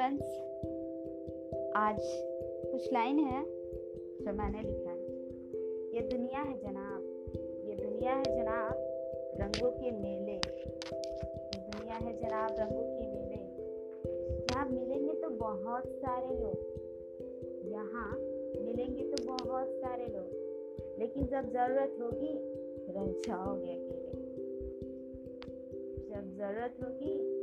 Friends आज कुछ line है जो मैंने लिखा है। ये दुनिया है जनाब, ये दुनिया है जनाब रंगों के मेले। ये दुनिया है जनाब रंगों के मेले। यहाँ मिलेंगे तो बहुत सारे लोग। यहाँ मिलेंगे तो बहुत सारे लोग। लेकिन जब ज़रूरत होगी, रह जाओगे अकेले। जब ज़रूरत होगी